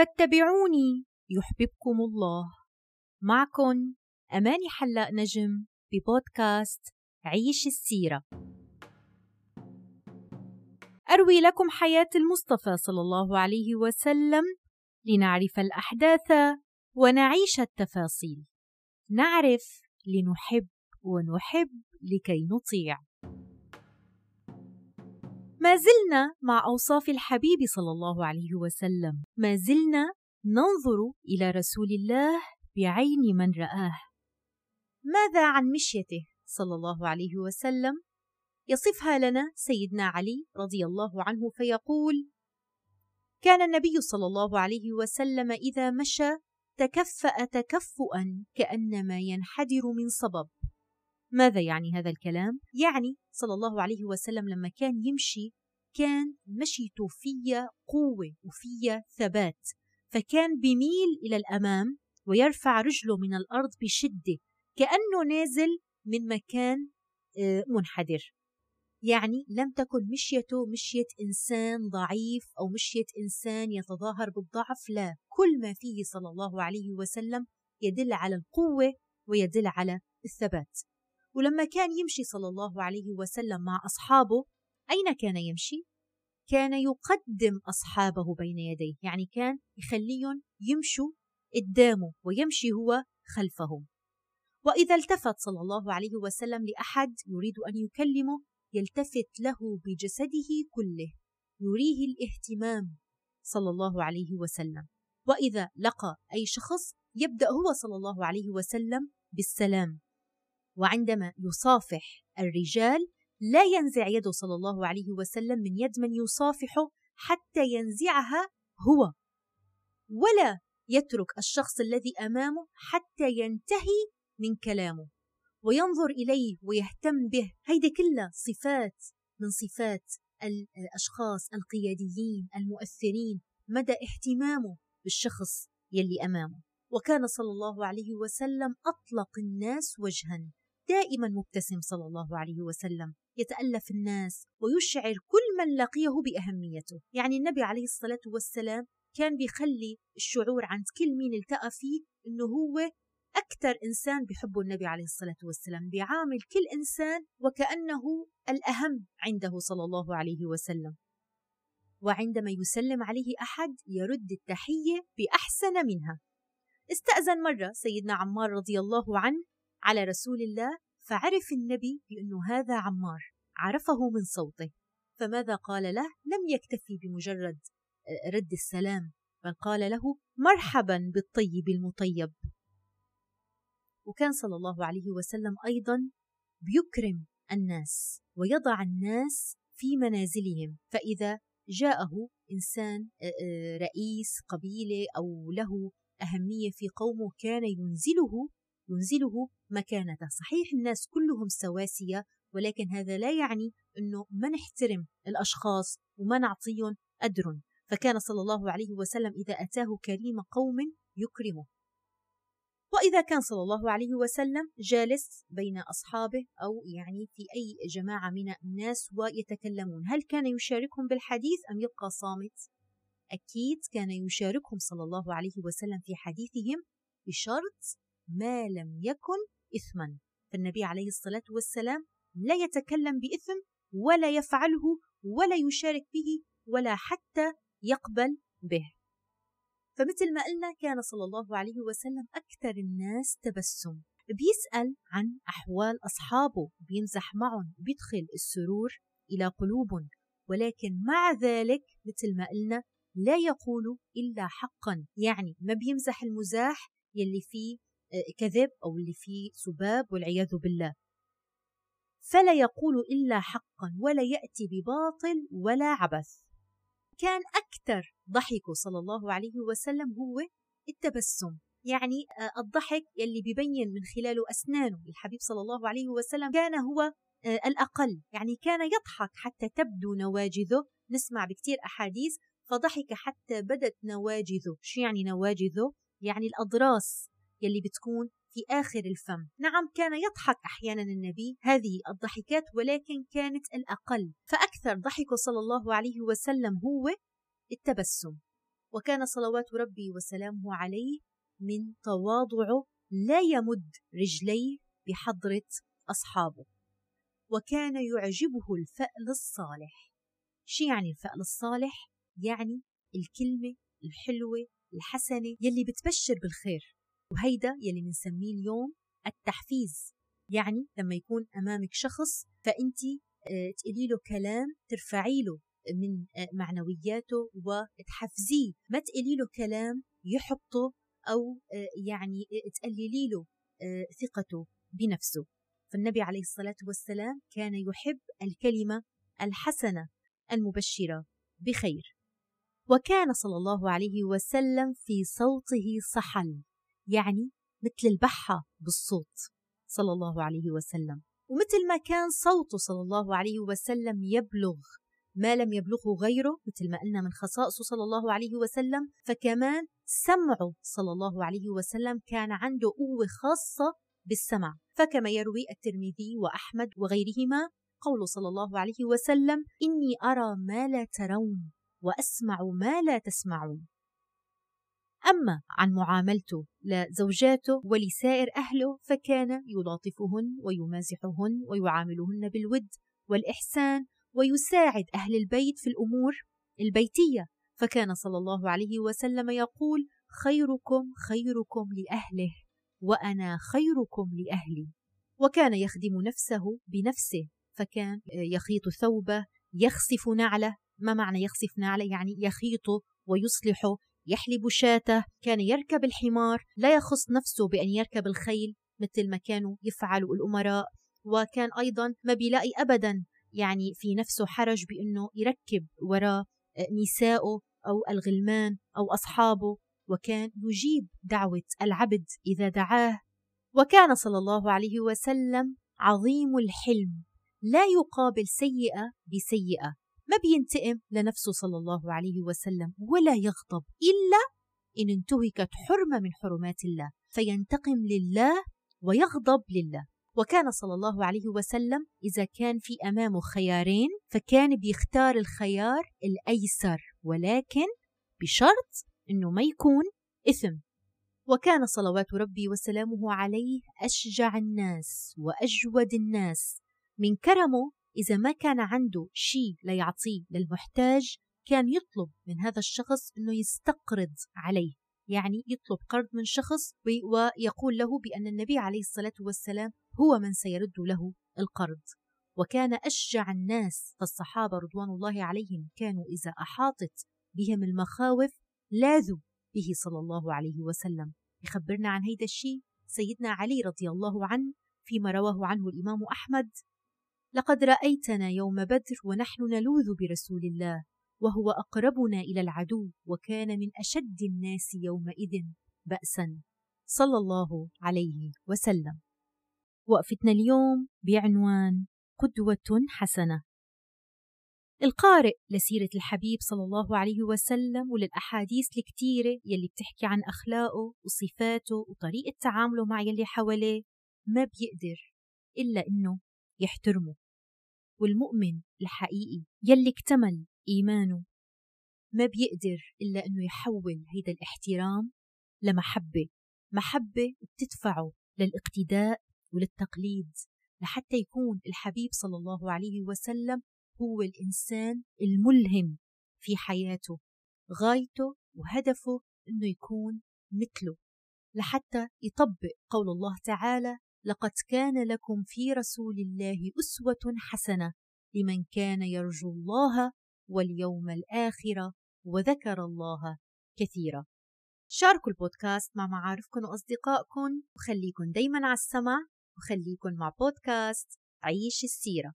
فاتبعوني. يحببكم الله. معكم أماني حلاق نجم ببودكاست عيش السيرة. أروي لكم حياة المصطفى صلى الله عليه وسلم لنعرف الأحداث ونعيش التفاصيل. نعرف لنحب ونحب لكي نطيع. ما زلنا مع أوصاف الحبيب صلى الله عليه وسلم. ما زلنا ننظر إلى رسول الله بعين من رآه. ماذا عن مشيته صلى الله عليه وسلم؟ يصفها لنا سيدنا علي رضي الله عنه فيقول كان النبي صلى الله عليه وسلم إذا مشى تكفأ تكفؤا كأنما ينحدر من صبب. ماذا يعني هذا الكلام؟ يعني صلى الله عليه وسلم لما كان يمشي كان مشيته فيه قوة وفية ثبات. فكان بيميل إلى الأمام ويرفع رجله من الأرض بشدة كأنه نازل من مكان آه، منحدر. يعني لم تكن مشيته مشية إنسان ضعيف أو مشية إنسان يتظاهر بالضعف لا. كل ما فيه صلى الله عليه وسلم يدل على القوة ويدل على الثبات. ولما كان يمشي صلى الله عليه وسلم مع أصحابه أين كان يمشي؟ كان يقدم أصحابه بين يديه يعني كان يخليهم يمشوا قدامه ويمشي هو خلفهم. وإذا التفت صلى الله عليه وسلم لأحد يريد أن يكلمه يلتفت له بجسده كله يريه الاهتمام صلى الله عليه وسلم. وإذا لقى أي شخص يبدأ هو صلى الله عليه وسلم بالسلام. وعندما يصافح الرجال لا ينزع يده صلى الله عليه وسلم من يد من يصافحه حتى ينزعها هو ولا يترك الشخص الذي أمامه حتى ينتهي من كلامه وينظر إليه ويهتم به. هيدي كلها صفات من صفات الأشخاص القياديين المؤثرين مدى اهتمامه بالشخص يلي أمامه. وكان صلى الله عليه وسلم أطلق الناس وجها. دائما مبتسم صلى الله عليه وسلم يتألف الناس ويشعر كل من لقيه بأهميته. يعني النبي عليه الصلاة والسلام كان بيخلي الشعور عند كل مين التقى فيه إنه هو أكثر إنسان بحبه النبي عليه الصلاة والسلام بيعامل كل إنسان وكأنه الأهم عنده صلى الله عليه وسلم. وعندما يسلم عليه أحد يرد التحية بأحسن منها. استأذن مرة سيدنا عمار رضي الله عنه على رسول الله فعرف النبي بأنه هذا عمار عرفه من صوته. فماذا قال له؟ لم يكتفي بمجرد آه، رد السلام بل قال له مرحبا بالطيب المطيب. وكان صلى الله عليه وسلم أيضا بيكرم الناس ويضع الناس في منازلهم. فإذا جاءه إنسان آه، آه، رئيس قبيلة أو له أهمية في قومه كان ينزله ينزله مكانته. صحيح الناس كلهم سواسية ولكن هذا لا يعني أنه ما نحترم الأشخاص وما نعطيهم أدر فكان صلى الله عليه وسلم إذا أتاه كريم قوم يكرمه. وإذا كان صلى الله عليه وسلم جالس بين أصحابه أو يعني في أي جماعة من الناس ويتكلمون هل كان يشاركهم بالحديث أم يبقى صامت؟ أكيد كان يشاركهم صلى الله عليه وسلم في حديثهم بشرط ما لم يكن إثما. فالنبي عليه الصلاة والسلام لا يتكلم بإثم ولا يفعله ولا يشارك به ولا حتى يقبل به. فمثل ما قلنا كان صلى الله عليه وسلم أكثر الناس تبسم. بيسأل عن أحوال أصحابه بيمزح معهم بيدخل السرور إلى قلوبهم. ولكن مع ذلك مثل ما قلنا لا يقول إلا حقا. يعني ما بيمزح المزاح يلي فيه كذب أو اللي فيه سباب والعياذ بالله. فلا يقول إلا حقا ولا يأتي بباطل ولا عبث. كان أكثر ضحكه صلى الله عليه وسلم هو التبسم يعني آه، الضحك يلي ببين من خلاله أسنانه. الحبيب صلى الله عليه وسلم كان هو آه، الأقل يعني كان يضحك حتى تبدو نواجذه. نسمع بكتير أحاديث فضحك حتى بدت نواجذه. شو يعني نواجذه؟ يعني الأضراس يلي بتكون في آخر الفم. نعم كان يضحك أحيانا النبي هذه الضحكات ولكن كانت الأقل. فأكثر ضحكه صلى الله عليه وسلم هو التبسم. وكان صلوات ربي وسلامه عليه من تواضعه لا يمد رجليه بحضرة أصحابه. وكان يعجبه الفأل الصالح. شو يعني الفأل الصالح؟ يعني الكلمة الحلوة الحسنة يلي بتبشر بالخير. وهيدا يلي بنسميه اليوم التحفيز. يعني لما يكون أمامك شخص فأنت آه، تقولي له كلام ترفعي له من آه، معنوياته وتحفزيه. ما تقولي له كلام يحبطه أو آه، يعني تقللي له ثقته بنفسه. فالنبي عليه الصلاة والسلام كان يحب الكلمة الحسنة المبشرة بخير. وكان صلى الله عليه وسلم في صوته صحل يعني مثل البحة بالصوت صلى الله عليه وسلم. ومثل ما كان صوته صلى الله عليه وسلم يبلغ ما لم يبلغه غيره مثل ما قلنا من خصائصه صلى الله عليه وسلم فكمان سمعه صلى الله عليه وسلم كان عنده قوة خاصة بالسمع. فكما يروي الترمذي وأحمد وغيرهما قول صلى الله عليه وسلم إني أرى ما لا ترون وأسمع ما لا تسمعون. أما عن معاملته لزوجاته ولسائر أهله فكان يلاطفهن ويمازحهن ويعاملهن بالود والإحسان ويساعد أهل البيت في الأمور البيتية. فكان صلى الله عليه وسلم يقول خيركم خيركم لأهله وأنا خيركم لأهلي. وكان يخدم نفسه بنفسه فكان يخيط ثوبه يخسف نعله. ما معنى يخسف نعله؟ يعني يخيطه ويصلحه يحلب شاته كان يركب الحمار لا يخص نفسه بأن يركب الخيل مثل ما كانوا يفعلوا الأمراء وكان أيضا ما بيلاقي أبدا يعني في نفسه حرج بأنه يركب وراء نسائه أو الغلمان أو أصحابه وكان يجيب دعوة العبد إذا دعاه. وكان صلى الله عليه وسلم عظيم الحلم لا يقابل سيئة بسيئة. ما بينتقم لنفسه صلى الله عليه وسلم ولا يغضب إلا إن انتهكت حرمة من حرمات الله فينتقم لله ويغضب لله. وكان صلى الله عليه وسلم إذا كان في أمامه خيارين فكان بيختار الخيار الأيسر ولكن بشرط أنه ما يكون إثم. وكان صلوات ربي وسلامه عليه أشجع الناس وأجود الناس من كرمه إذا ما كان عنده شيء ليعطيه للمحتاج كان يطلب من هذا الشخص أنه يستقرض عليه. يعني يطلب قرض من شخص ويقول له بأن النبي عليه الصلاة والسلام هو من سيرد له القرض. وكان أشجع الناس فالصحابة رضوان الله عليهم كانوا إذا أحاطت بهم المخاوف لاذوا به صلى الله عليه وسلم. يخبرنا عن هيدا الشيء؟ سيدنا علي رضي الله عنه فيما رواه عنه الإمام أحمد لقد رأيتنا يوم بدر ونحن نلوذ برسول الله وهو أقربنا إلى العدو وكان من أشد الناس يومئذ بأسا. صلى الله عليه وسلم. وقفتنا اليوم بعنوان قدوة حسنة. القارئ لسيرة الحبيب صلى الله عليه وسلم وللأحاديث الكتيرة يلي بتحكي عن أخلاقه وصفاته وطريقة تعامله مع يلي حواليه ما بيقدر إلا إنه يحترمه. والمؤمن الحقيقي يلي اكتمل إيمانه ما بيقدر إلا إنه يحول هيدا الاحترام لمحبة محبة بتدفعه للإقتداء وللتقليد لحتى يكون الحبيب صلى الله عليه وسلم هو الإنسان الملهم في حياته غايته وهدفه إنه يكون مثله لحتى يطبق قول الله تعالى لقد كان لكم في رسول الله أسوة حسنة لمن كان يرجو الله واليوم الآخر وذكر الله كثيرا. شاركوا البودكاست مع معارفكم وأصدقائكم. وخليكم دايما على السمع وخليكن مع بودكاست عيش السيرة.